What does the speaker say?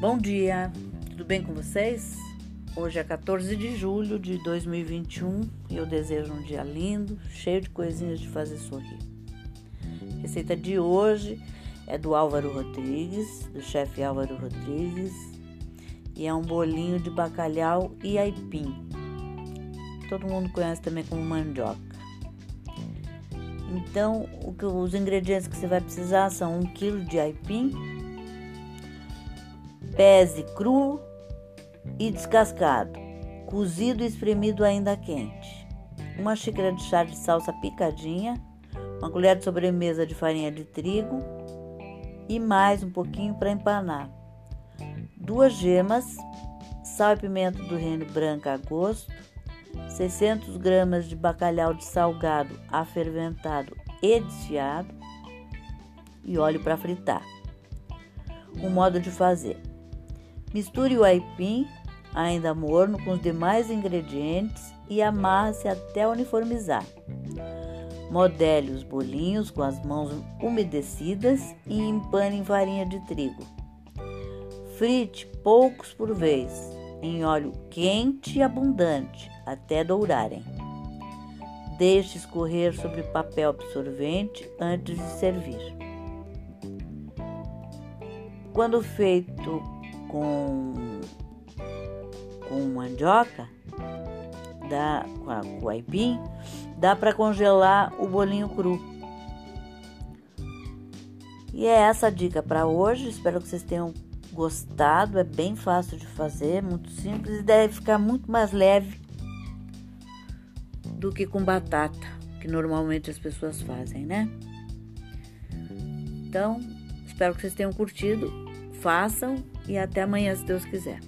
Bom dia, tudo bem com vocês? Hoje é 14 de julho de 2021 e eu desejo um dia lindo, cheio de coisinhas de fazer sorrir. A receita de hoje é do Álvaro Rodrigues, do chefe Álvaro Rodrigues, e é um bolinho de bacalhau e aipim. Todo mundo conhece também como mandioca. Então, os ingredientes que você vai precisar são 1 kg de aipim, pese cru e descascado, cozido e espremido ainda quente, uma xícara de chá de salsa picadinha, uma colher de sobremesa de farinha de trigo e mais um pouquinho para empanar, duas gemas, sal e pimenta do reino branco a gosto, 600 gramas de bacalhau de salgado aferventado e desfiado e óleo para fritar. O modo de fazer: Misture o aipim, ainda morno, com os demais ingredientes e amarre-se até uniformizar. Modele os bolinhos com as mãos umedecidas e empane em farinha de trigo. Frite poucos por vez, em óleo quente e abundante, até dourarem. Deixe escorrer sobre papel absorvente antes de servir. Quando feito com, com mandioca, dá, com, a, com aipim, dá para congelar o bolinho cru. E é essa a dica para hoje. Espero que vocês tenham gostado. É bem fácil de fazer, muito simples e deve ficar muito mais leve do que com batata, que normalmente as pessoas fazem, né? Então, espero que vocês tenham curtido. Façam e até amanhã, se Deus quiser.